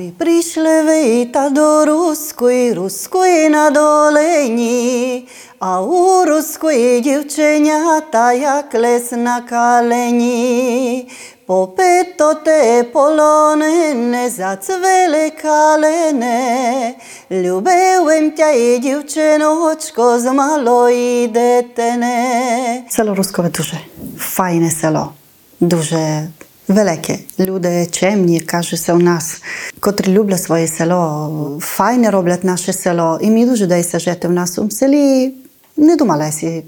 Ой, прийшли ви та до руської, руської на долині, а у руської дівченята як лес на калені. Попито те полонене, зацвели калене, любив тя і дівчиночко з малої дитини. Село Рускове дуже файне село, дуже велике. Люди чемні, кажуться у нас, котрі люблять своє село, файне роблять наше село. І мені дуже дається жити в нас у селі. Не думала я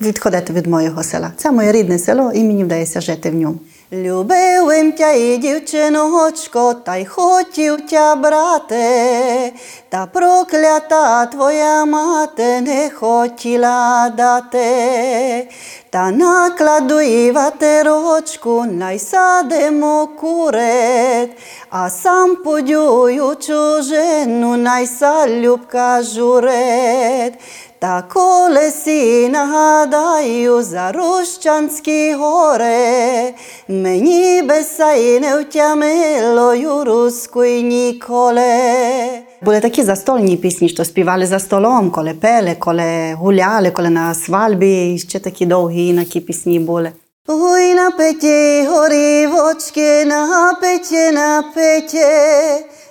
відходити від моєго села. Це моє рідне село, і мені вдається жити в ньому. Любив тя і дівчиночко, та й хотів тя брати, та проклята твоя мати не хотіла дати. Та накладу і ватерочку, найсадимо курет, а сам подюю чужину, найса любка журет. Та колесі нагадаю за Рущанські гори, мені беса і не втямило руської ніколи. Були такі застольні пісні, що співали за столом, коли пели, коли гуляли, коли на свадьбі, і ще такі довгі інакі пісні були. Ой, на петі горівочки, на петі, на петі,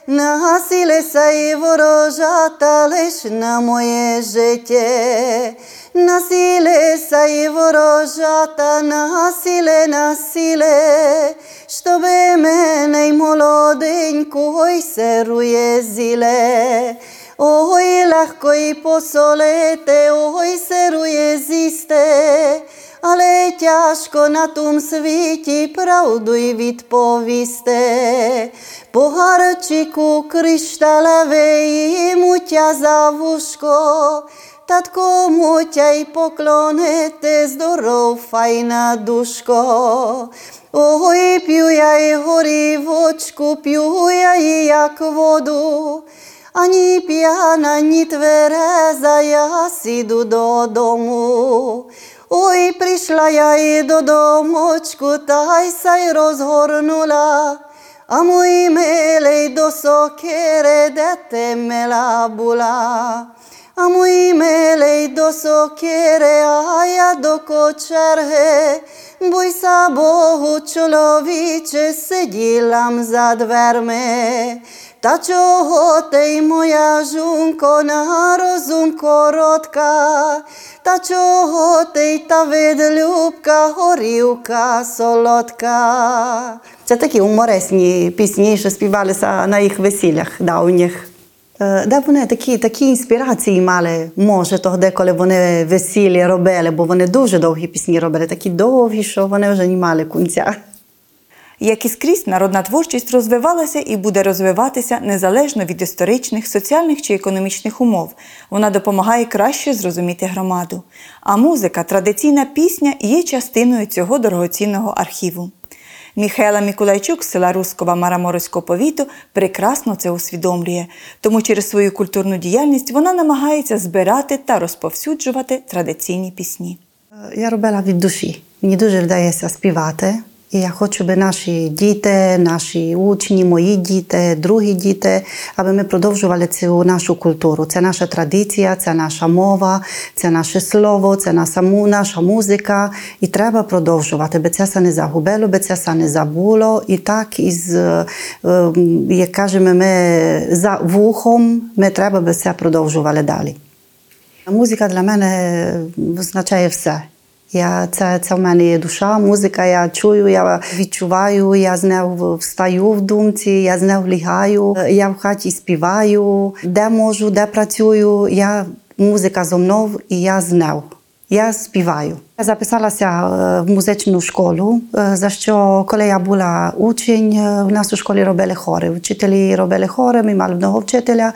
Nasilesa evo rožataleš na moje žete. Nasilesa evo rožata, nasile, nasile. Što be mene i molodenj koji seruje zile. Oj, lahko i posolete, oj, seruje ziste. Але тяжко на том світі правду й відповісти. По гарчику кришталевий мутя за вушко, татко мутя й поклонити, здоров, файна душко. Ой, п'ю я й горівочку, п'ю я й як воду, ані п'яна, ні твереза, я сіду додому. Oi, prišla ja i do domočku, taj saj rozhornula, a moji melej do sokere dete mela bula. A moji melej do sokere, a ja do kočarhe, boj sa Bohu čoloviče, sedilam za дверми. Та чого ти, моя жунко, на розум коротка, та чого ти та видлюбка, горілка солодка. Це такі уморесні пісні, що співалися на їх весіллях давніх. Е, Де вони такі, такі інспірації мали, може, тоді, коли вони весілля робили, бо вони дуже довгі пісні робили, такі довгі, що вони вже не мали кінця. Як і скрізь, народна творчість розвивалася і буде розвиватися незалежно від історичних, соціальних чи економічних умов. Вона допомагає краще зрозуміти громаду. А музика, традиційна пісня є частиною цього дорогоцінного архіву. Міхайла Мікулайчук з села Рускова Мараморського повіту прекрасно це усвідомлює, тому через свою культурну діяльність вона намагається збирати та розповсюджувати традиційні пісні. Я робила від душі. Мені дуже вдається співати. І я хочу, щоб наші діти, наші учні, мої діти, другі діти, аби ми продовжували цю нашу культуру. Це наша традиція, це наша мова, це наше слово, це наша, наша музика. І треба продовжувати, би це не загубило, би це не забуло. І так, із, е, е, як кажемо, ми за вухом, ми треба би це продовжували далі. Музика для мене означає все. Я, це, це в мене є душа, музика, я чую, я відчуваю, я з нею встаю в думці, я з нею лягаю, я в хаті співаю, де можу, де працюю. Я музика зо мною і я з нею. Я співаю. Я записалася в музичну школу, за що коли я була учень, в нас у школі робили хори. Вчителі робили хори, ми мали одного вчителя.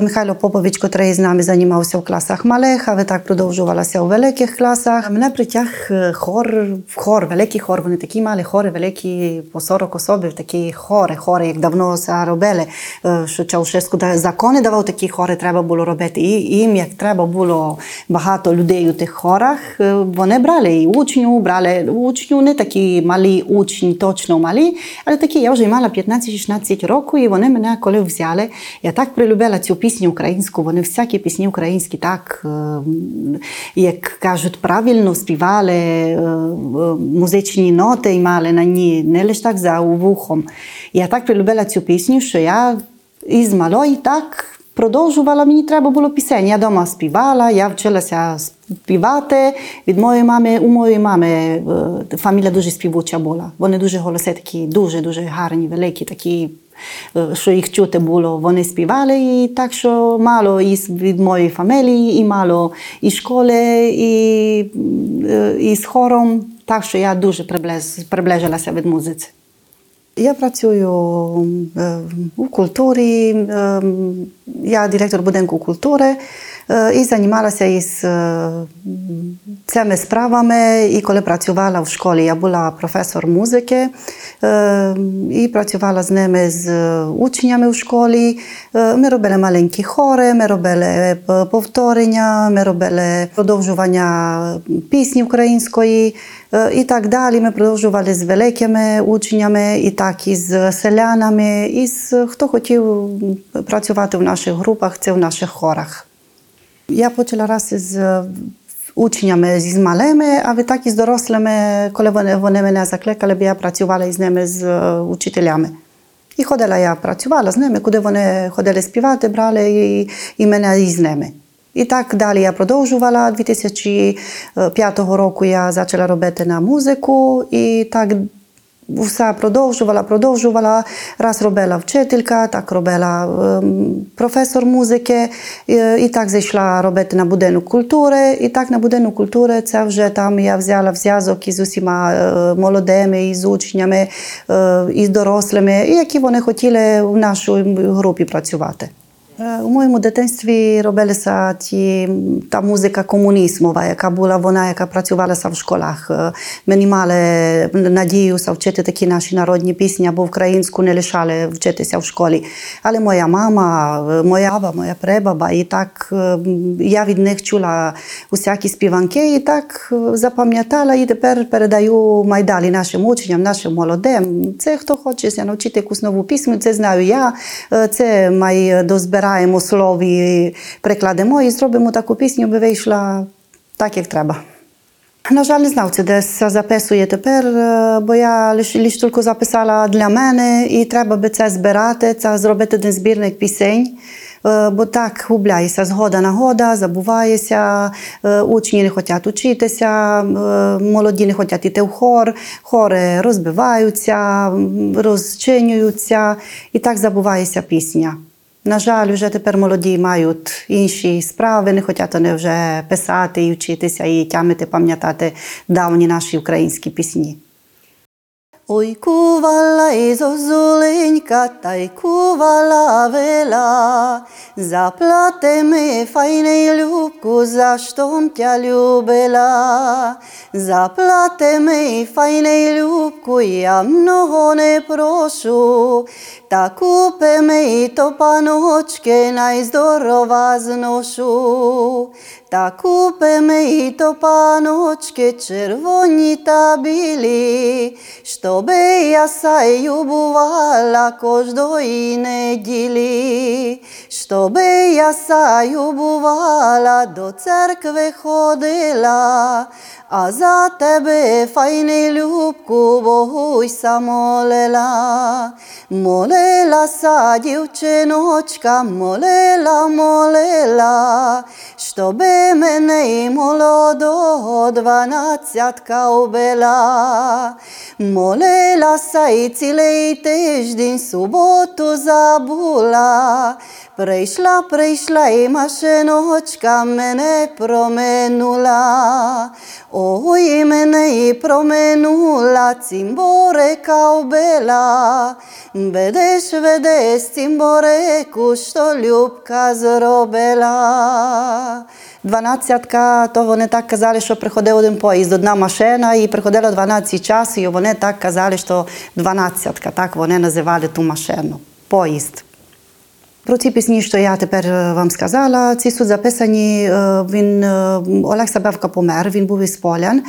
Михайло Попович, який з нами займався в класах малих, а так продовжувалося у великих класах. Мене притяг хор, хор, великий хор. Вони такі мали хори, великі по 40 особів, такі хори, хори, як давно це робили. Що Чаушеску закони давав такі хори, треба було робити. І їм, як треба було багато людей у тих хорах, вони брали і учню, брали учню, не такі малі учні, точно малі, але такі, я вже мала 15-16 років, і вони мене коли взяли. Я так прилюбила цю пісню українську, вони всякі пісні українські так, як кажуть, правильно співали, музичні ноти мали на ній, не лише так за вухом. Я так прилюбила цю пісню, що я із малої так продовжувала, мені треба було пісень. Я вдома співала, я вчилася співати. Від моєї мами, у моєї мами фамілія дуже співуча була. Вони дуже голоси такі, дуже-дуже гарні, великі, такі. Що їх чути було, вони співали, і так що мало із від моєї фамілії, і мало і школи, і, і з хором. Так що я дуже приближалася від музиці. Я працюю у культурі, я директор будинку культури і займалася із цими справами. І коли працювала в школі, я була професор музики і працювала з ними з учнями в школі. Ми робили маленькі хори, ми робили повторення, ми робили продовжування пісні української. І так далі. Ми продовжували з великими учнями, і так і з селянами, і з хто хотів працювати в наших групах, це в наших хорах. Я почала раз з учнями з малими, а з дорослими, коли вони, мене закликали, з з учителями. І ходила я працювала з ними, куди вони ходили співати, брали мене із ними. І так далі я продовжувала. 2005 року почала робити музику, все продовжувала, продовжувала. Раз робила вчителька, так робила професор музики, і, і так зайшла робити на будинок культури. І так на будинок культури це вже там я взяла зв'язок із усіма молодими, із учнями, із дорослими, які вони хотіли в нашій групі працювати. У моєму дитинстві робилася ті, та музика комунізмова, яка була вона, яка працювалася в школах. Ми мали надію вчити такі наші народні пісні, або українську не лишали вчитися в школі. Але моя мама, моя баба, моя пребаба, і так я від них чула усякі співанки, і так запам'ятала, і тепер передаю майдалі нашим учням, нашим молодим. Це хто хоче навчити якусь нову пісню, це знаю я, це має дозбирати збираємо слові, прикладемо і зробимо таку пісню, би вийшла так, як треба. На жаль, не знав, це десь записує тепер, бо я лише лиш тільки записала для мене, і треба би це збирати, це зробити один збірник пісень. Бо так губляється згода на года, забувається, учні не хочуть учитися, молоді не хочуть йти в хор, хори розбиваються, розчинюються, і так забувається пісня. На жаль, вже тепер молоді мають інші справи, не хочуть вони вже писати і вчитися, і тямити, пам'ятати давні наші українські пісні. Ой кувала і зозуленька, та й кувала вела, заплате ми файне любку, за що тя любила. Заплате ми файне любку, я много не прошу, та купи ми то паночки, найздорова зношу. Та купи ми то паночки, червоні та білі, щоби я саю бувала кожної неділі, щоби я саю бувала, до церкви ходила, а за тебе, файний любку, Богуйся молила. Молилася дівчиночка, молила, молила, щоби мене й молодого дванадцятка убила. Молилася і цілий тиждень суботу забула. Прийшла, прийшла і машиночка мене проминула. Ой, мене і проминула, цимборека вбила. Ведеш, ведеш, цимбореку, що Любка зробила. Дванадцятка, то вони так казали, що приходив один поїзд, одна машина, і приходило 12 часу, і вони так казали, що дванадцятка, так вони називали ту машину, поїзд. Про ці пісні, що я тепер е, вам сказала, ці тут записані. е, Він е, Олег Сабевка помер, він був із Полян,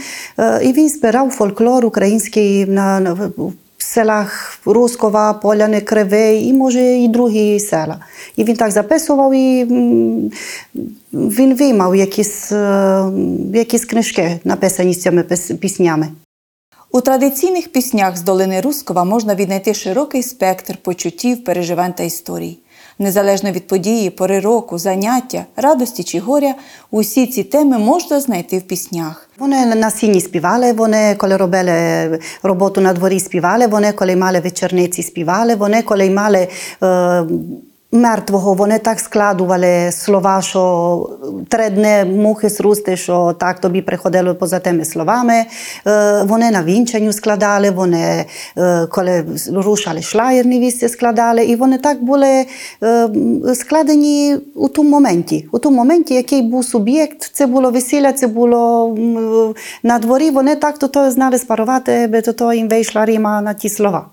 і він збирав фольклор український на, в селах Рускова, Поляни, Кривий і може і другі села. І він так записував і він виймав якісь, якісь книжки, написані з цими піснями. У традиційних піснях з долини Рускова можна віднайти широкий спектр почуттів, переживань та історій. Незалежно від події, пори року, заняття, радості чи горя, усі ці теми можна знайти в піснях. Вони на сіні співали, вони коли робили роботу на дворі співали, вони коли мали вечорниці співали, вони коли мали е, мертвого, вони так складували слова, що три дні мухи срусти, що так тобі приходило поза тими словами. Е, вони на вінчанню складали, вони е, коли рушали шлаєр невісті складали, і вони так були е, складені у тому моменті. У тому моменті, який був суб'єкт, це було весілля, це було на дворі, вони так то, то знали спарувати, би то, то їм вийшла ріма на ті слова.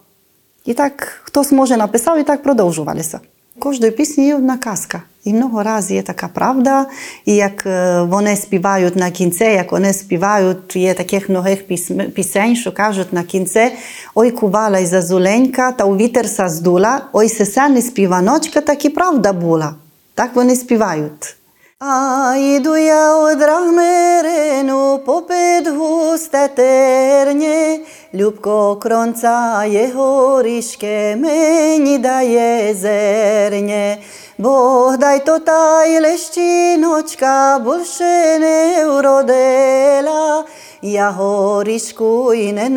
І так хтось може написав, і так продовжувалися. Кожної пісні є одна казка. І много разів є така правда. І як е, вони співають на кінці, як вони співають, є таких многих пісень, що кажуть на кінці ой кувала й зазуленька, та у вітер здула, ой сесени співаночка, так і правда була. Так вони співають. Aiduia od rahmerenu poped husté terně, Ľubko kronca jeho ryške meni daje zerně. Boh daj to taj leštinočka bolše ne urodela, ja horišku i ne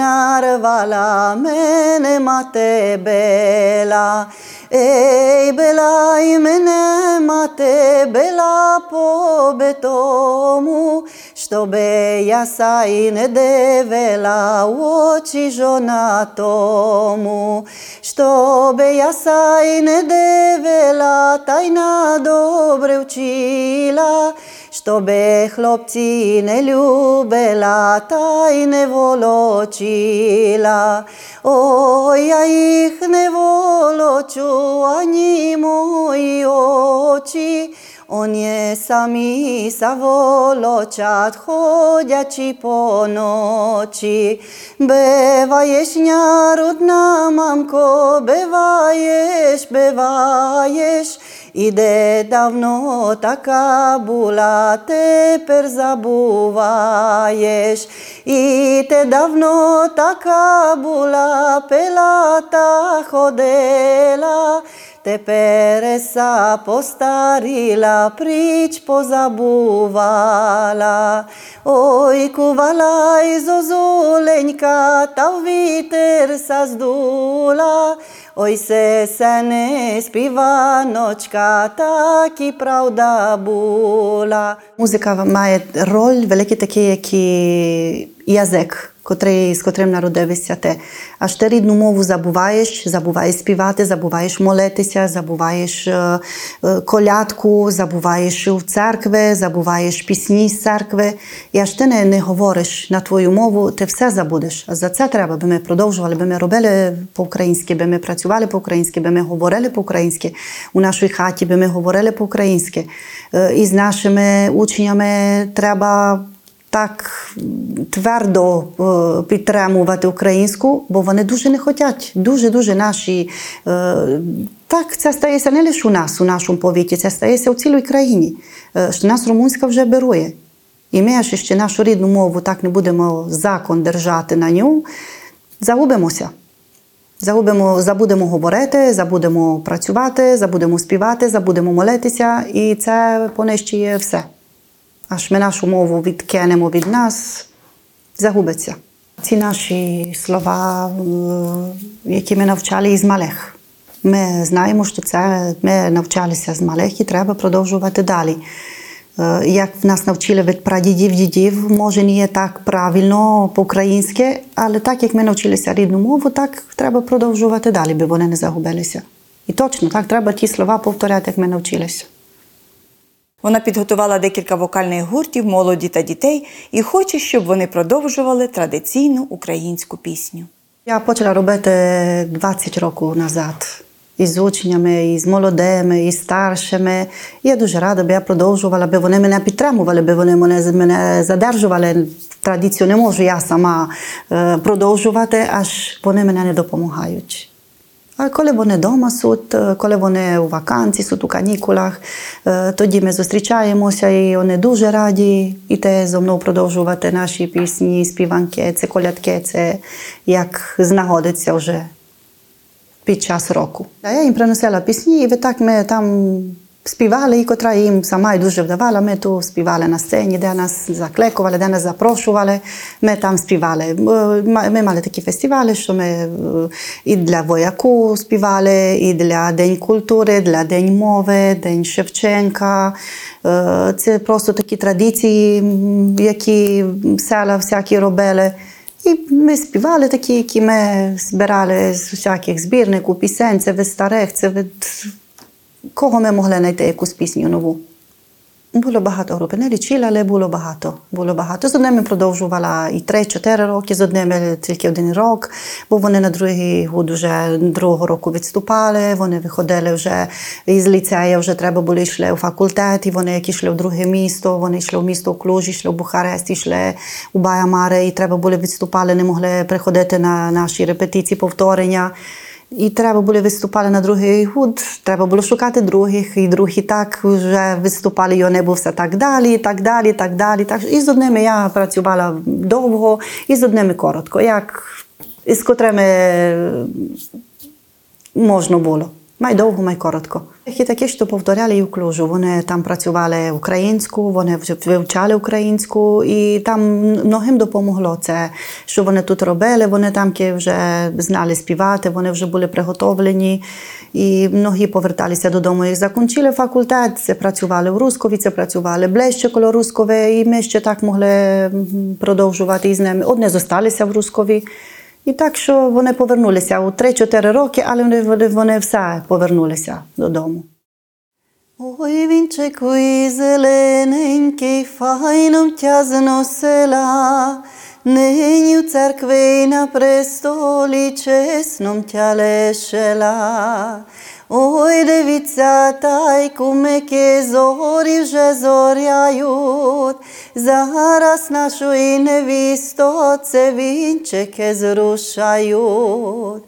mene mate bela. Мати бела. Ей, бела, й мене мати бела по бетому, щоби я са й не дивила в очі жонатому, щоби я са й не дивила, та й на добре вчила, щоби хлопці не любила, та й не волочила. Ой, я їх не волочу, ані мої очі, Oni sami заволочат, ходячи по ночі. Биваєш, народна мамко, биваєш, биваєш, і де давно така була, тепер забуваєш. І те давно така була, пила та ходила, Te peresa postarila, prič pozabuvala. Oj, kuvala izozulenjka, ta viter sa zdula. Oj, se se ne spiva nočka, taki prav da bula. Muzika ima je rol veliki takije, ki язик котрий, з котрим народився ти. Аж ти рідну мову забуваєш, забуваєш співати, забуваєш молитися, забуваєш е, е, колядку, забуваєш в церкви, забуваєш пісні з церкви. І аж ти не, не говориш на твою мову, ти все забудеш. А за це треба, би ми продовжували, би ми робили по-українськи, би ми працювали по-українськи, би ми говорили по-українськи у нашій хаті, би ми говорили по-українськи. Е, І з нашими учнями треба так твердо е, підтримувати українську, бо вони дуже не хочуть. Дуже дуже наші. Е, так, це стається не лише у нас, у нашому повіті, це стається у цілій країні. Е, що нас румунська вже берує. і ми ще, ще нашу рідну мову так не будемо закон держати на ню, загубимося. Загубимо, забудемо говорити, забудемо працювати, забудемо співати, забудемо молитися, і це понищує все. Аж ми нашу мову відкинемо від нас, загубиться. Ці наші слова, які ми навчали із малих. Ми знаємо, що це ми навчалися з малих і треба продовжувати далі. Як в нас навчили від прадідів, дідів, може не є так правильно по-українськи, але так як ми навчилися рідну мову, так треба продовжувати далі, бо вони не загубилися. І точно так треба ті слова повторяти, як ми навчилися. Вона підготувала декілька вокальних гуртів молоді та дітей і хоче, щоб вони продовжували традиційну українську пісню. Я почала робити 20 років назад. Із учнями, із молодими, із старшими. Я дуже рада, бо я продовжувала, бо вони мене підтримували, бо вони мене, мене задержували. Традицію не можу я сама е, продовжувати, аж вони мене не допомагають. Коли вони вдома е, коли вони у вакансії, суть у канікулах, тоді ми зустрічаємося і вони дуже раді іти зо мною продовжувати наші пісні, співанки, це колядки, це як знаходиться вже під час року. А я їм приносила пісні, і так ми там співали, і котра їм сама і дуже вдавала. Ми тут співали на сцені, де нас закликували, де нас запрошували. Ми там співали. Е, Ми мали такі фестивалі, що ми е, і для вояку співали, і для День культури, для День мови, День Шевченка. Е, Це просто такі традиції, які села всякі робили. І ми співали такі, які ми збирали з усяких збірників, пісень, це від старих, це від кого ми могли знайти якусь пісню нову. Було багато групи, не лічила, але було багато. Було багато. З одними продовжувала і 3-4 роки, з одними тільки один рок, бо вони на другий год вже другого року відступали, вони виходили вже із ліцею, вже треба було йшли у факультет, і вони які йшли в друге місто, вони йшли в місто Клуж, йшли в Бухарест, йшли у Баямаре, і треба було відступали, не могли приходити на наші репетиції, повторення. І треба було виступати на другий год, треба було шукати других, і другі так вже виступали, вони був все так далі, і так далі, і так далі. Так. І з одними я працювала довго, і з одними коротко, як з котрими можна було. Май довго, май коротко. І такі, що повторяли і в Клужу. Вони там працювали українську, вони вивчали українську, і там многим допомогло це, що вони тут робили. Вони там вже знали співати, вони вже були приготовлені. І многі поверталися додому. Їх закінчили факультет, це працювали в Рускові, це працювали ближче коло Рускове, і ми ще так могли продовжувати із ними. Одне зосталися в Рускові. І так, що вони повернулися у 3-4 роки, але вони, вони, все повернулися додому. Ой, вінчику і зелененький, файном тя зносила, нині в церкви на престолі чесном тя лишила. Ой, дивіться, та кумики зорі вже зоряють, зараз нашої невісто це вінчики зрушають.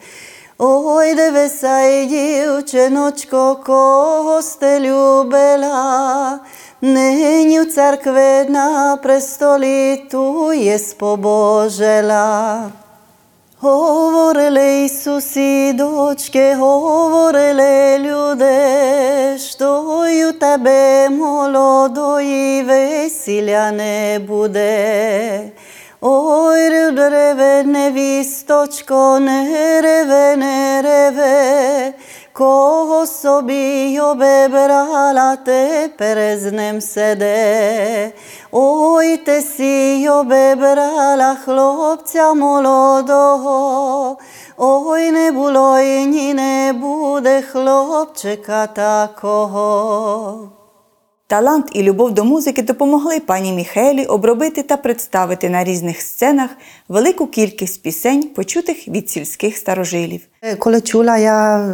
Ой, дивися, й дівчиночко, кого сте любила, нині в церкви на престолі є спобожила. Говорили й сусідочки, говорили люди, що й у тебе молодої весілля не буде. Ой, реве, невісточко, не реве, не реве, кого собі обебрала, тепер з ним седе. Ой, ти сі обебрала хлопця молодого, ой, не було і ні не буде хлопчика такого. Талант і любов до музики допомогли пані Міхелі обробити та представити на різних сценах велику кількість пісень, почутих від сільських старожилів. Коли чула, я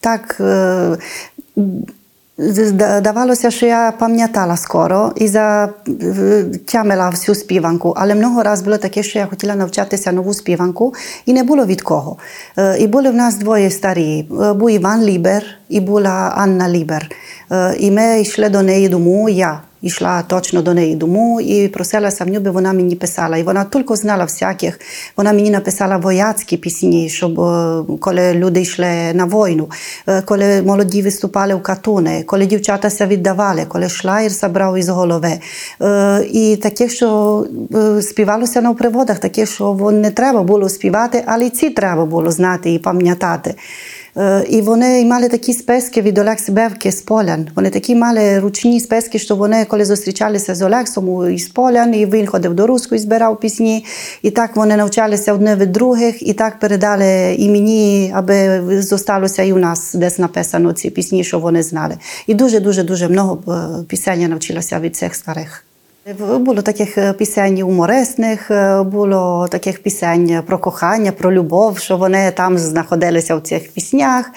так здавалося, що я пам'ятала скоро і затямила всю співанку. Але много разів було таке, що я хотіла навчатися нову співанку, і не було від кого. Е, були в нас двоє старі. Е, Був І була Анна Лібер. Е, І ми йшли до неї дому. Я йшла точно до неї дому і просилася в нього, вона мені писала. І вона тільки знала всяких. Вона мені написала вояцькі пісні, щоб е, коли люди йшли на війну, коли молоді виступали в катуни, коли дівчатася віддавали, коли шлаєр забрав із голови. І таке, що співалося на приводах, таке, що не треба було співати, але й ці треба було знати і пам'ятати. Е, І вони мали такі списки від Олекси Бевки з Полян. Вони такі мали ручні списки, що вони, коли зустрічалися з Олексом із Полян, і він ходив до Руської, збирав пісні. І так вони навчалися одне від других, і так передали і мені, аби зосталося і у нас десь написано ці пісні, що вони знали. І дуже, дуже, дуже много е, пісень навчилася від цих старих. Було таких е, пісень уморисних, е, було таких пісень про кохання, про любов, що вони там знаходилися в цих піснях.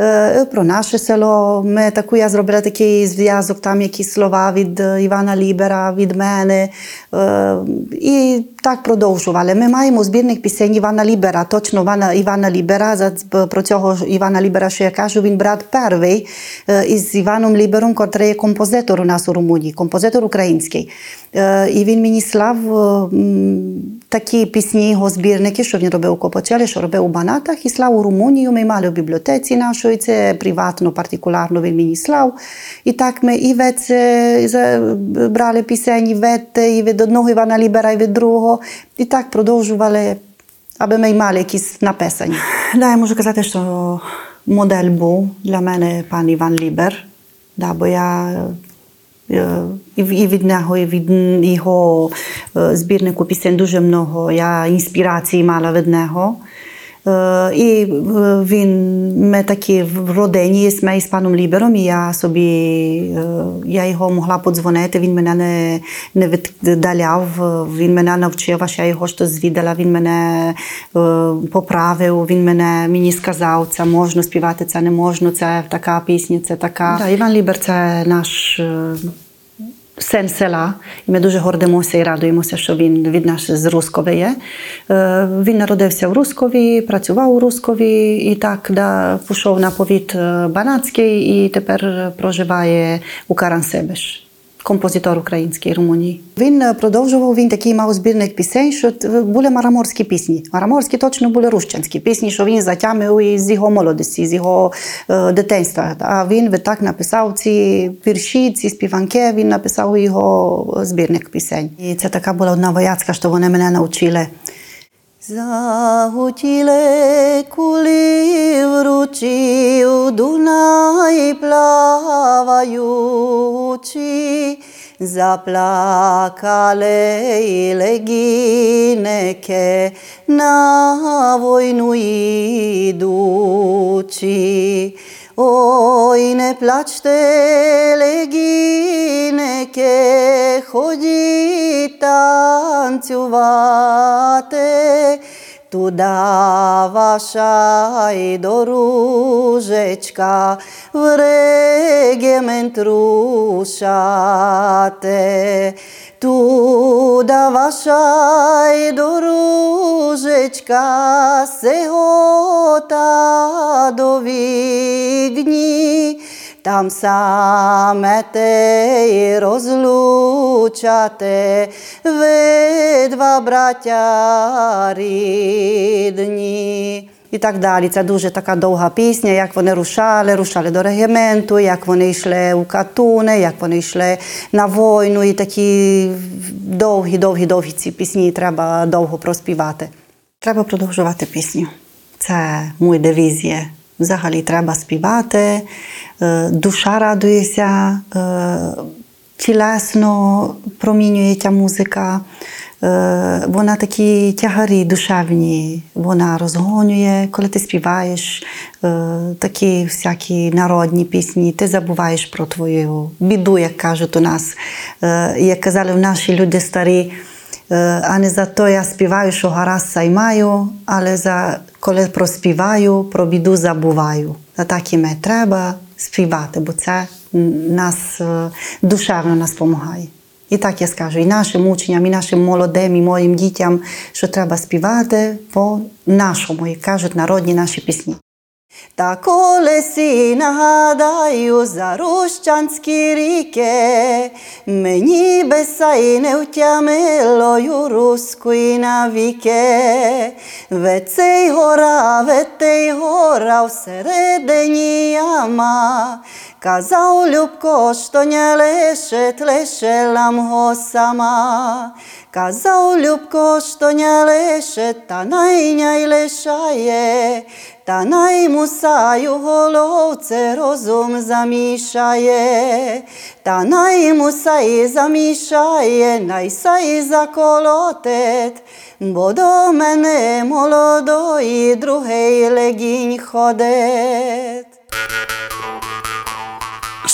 Е, Про наше село. Ми таку я зробила такий зв'язок, там якісь слова від Івана Лібера, від мене. І так продовжували. Ми маємо збірник пісень Івана Лібера, точно Івана, Івана Лібера. Про цього Івана Лібера, що я кажу, він брат перший із Іваном Лібером, котрий є композитор у нас у Румунії, композитор український. Е, І він мені слав е, такі пісні, його збірники, що він робив у Копочелі, що робив у Банатах, і слав у Румунію. Ми мали в бібліотеці нашої, це приватно, партикулярно він мені слав. І так ми і це за- брали пісені і від одного Івана Лібера, і від другого. І так продовжували, аби ми мали якісь написані. Да, я можу казати, що модель був для мене пан Іван Лібер. Да, бо я е, і від нього, і від його е, збірнику пісень дуже много. Я інспірації мала від нього. Е, І е, він, ми такі в родині ми з паном Лібером, і я собі я його могла подзвонити, він мене не, не віддаляв, він мене навчив, а я його щось звідала, він мене поправив, він мене мені сказав, це можна співати, це не можна, це така пісня, це така. Да, Іван Лібер це наш. Син села, і ми дуже гордимося і радуємося, що він від нас з Рускови є. Він народився в Рускові, працював у Рускові і так да, пішов на повіт Банацький і тепер проживає у Карансебеш. Композитор український Румунії. Він е, продовжував, він такий мав збірник пісень, що були мараморські пісні. Мараморські точно були рущанські пісні, що він затямив із його молодості, з його е, дитинства. А він так написав ці вірші, ці співанки, він написав його збірник пісень. І це така була одна вояцька, що вони мене навчили. Загутіле кулі в ручі, у zaplakale legineke na vojnu idući. Oj, ne plačte legineke, hodite tancjuvate, Tu davašaj do ružečka vregemen trušate. Tu davašaj do ružečka se hota dovigni. Там саме те й розлучати ви два браття рідні. І так далі. Це дуже така довга пісня, як вони рушали, рушали до регіменту, як вони йшли у катуни, як вони йшли на війну. І такі довгі, довгі, довгі ці пісні треба довго проспівати. Треба продовжувати пісню. Це мій девіз є. Взагалі треба співати, душа радується, е, тілесно промінюється музика. Е, Вона такі тягарі душевні, вона розгонює, коли ти співаєш е, такі всякі народні пісні, ти забуваєш про твою біду, як кажуть у нас. Е, Як казали наші люди старі, Е, а не за то я співаю, що гаразд саймаю, але за коли проспіваю, про біду забуваю. А так і ми треба співати, бо це нас е, душевно нас допомагає. І так я скажу, і нашим учням, і нашим молодим, і моїм дітям, що треба співати по нашому, як кажуть, народні наші пісні. Та коли сі нагадаю за рущанські ріки, мені би сай не втямилою руської навіки. Вецей гора, ветей гора, всередині яма. Казав Любко, що не лишить, лишила го сама. Казав Любко, що не лишить, та найняй лишає, та наймусаю головце розум замішає, та наймусай замішає, найсай заколотет, бо до мене молодої другий легінь ходить.